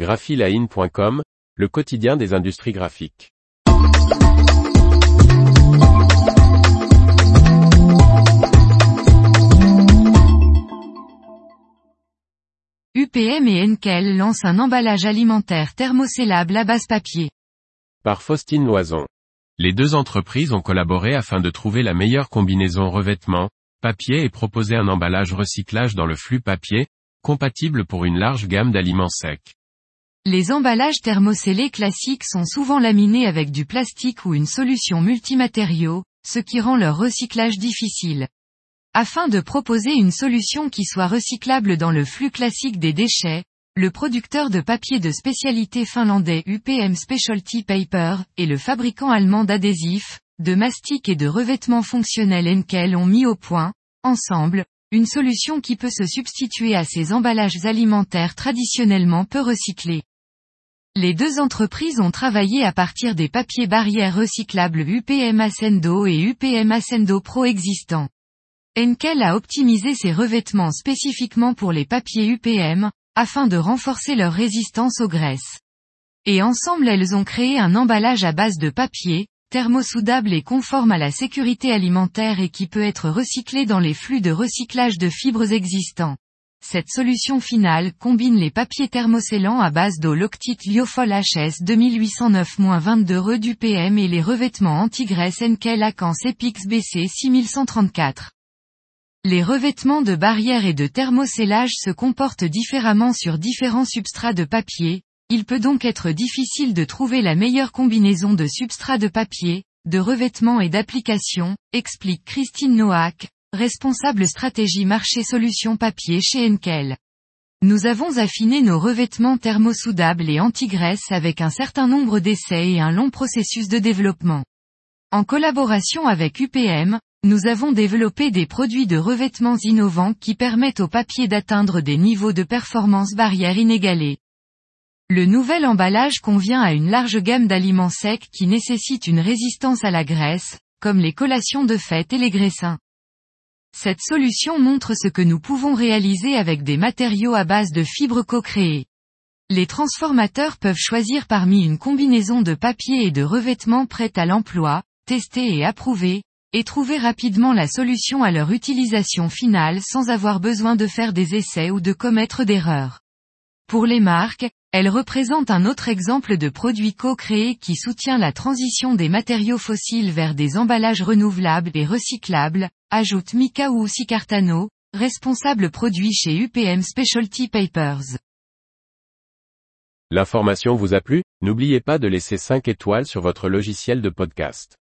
graphiline.com, le quotidien des industries graphiques. UPM et Enkel lancent un emballage alimentaire thermocellable à base papier. Par Faustine Loison. Les deux entreprises ont collaboré afin de trouver la meilleure combinaison revêtement, papier et proposer un emballage recyclage dans le flux papier, compatible pour une large gamme d'aliments secs. Les emballages thermocellés classiques sont souvent laminés avec du plastique ou une solution multimatériaux, ce qui rend leur recyclage difficile. Afin de proposer une solution qui soit recyclable dans le flux classique des déchets, le producteur de papier de spécialité finlandais UPM Specialty Paper et le fabricant allemand d'adhésifs, de mastic et de revêtements fonctionnels Enkel ont mis au point, ensemble, une solution qui peut se substituer à ces emballages alimentaires traditionnellement peu recyclés. Les deux entreprises ont travaillé à partir des papiers barrières recyclables UPM Ascendo et UPM Ascendo Pro existants. Enkel a optimisé ses revêtements spécifiquement pour les papiers UPM, afin de renforcer leur résistance aux graisses. Et ensemble elles ont créé un emballage à base de papier, thermosoudable et conforme à la sécurité alimentaire et qui peut être recyclé dans les flux de recyclage de fibres existants. Cette solution finale combine les papiers thermocellants à base d'eau Loctite Lyofol HS 2809-22 re du PM et les revêtements anti-graisse Enkel Epix BC 6134. Les revêtements de barrière et de thermocellage se comportent différemment sur différents substrats de papier, il peut donc être difficile de trouver la meilleure combinaison de substrats de papier, de revêtements et d'applications, explique Christine Noack, responsable stratégie marché solutions papier chez Enkel. Nous avons affiné nos revêtements thermosoudables et anti-graisse avec un certain nombre d'essais et un long processus de développement. En collaboration avec UPM, nous avons développé des produits de revêtements innovants qui permettent au papier d'atteindre des niveaux de performance barrière inégalés. Le nouvel emballage convient à une large gamme d'aliments secs qui nécessitent une résistance à la graisse, comme les collations de fête et les graissins. Cette solution montre ce que nous pouvons réaliser avec des matériaux à base de fibres co-créées. Les transformateurs peuvent choisir parmi une combinaison de papier et de revêtements prêts à l'emploi, testés et approuvés, et trouver rapidement la solution à leur utilisation finale sans avoir besoin de faire des essais ou de commettre d'erreurs. Pour les marques, elle représente un autre exemple de produit co-créé qui soutient la transition des matériaux fossiles vers des emballages renouvelables et recyclables, ajoute Mika Sicartano, responsable produit chez UPM Specialty Papers. L'information vous a plu? N'oubliez pas de laisser 5 étoiles sur votre logiciel de podcast.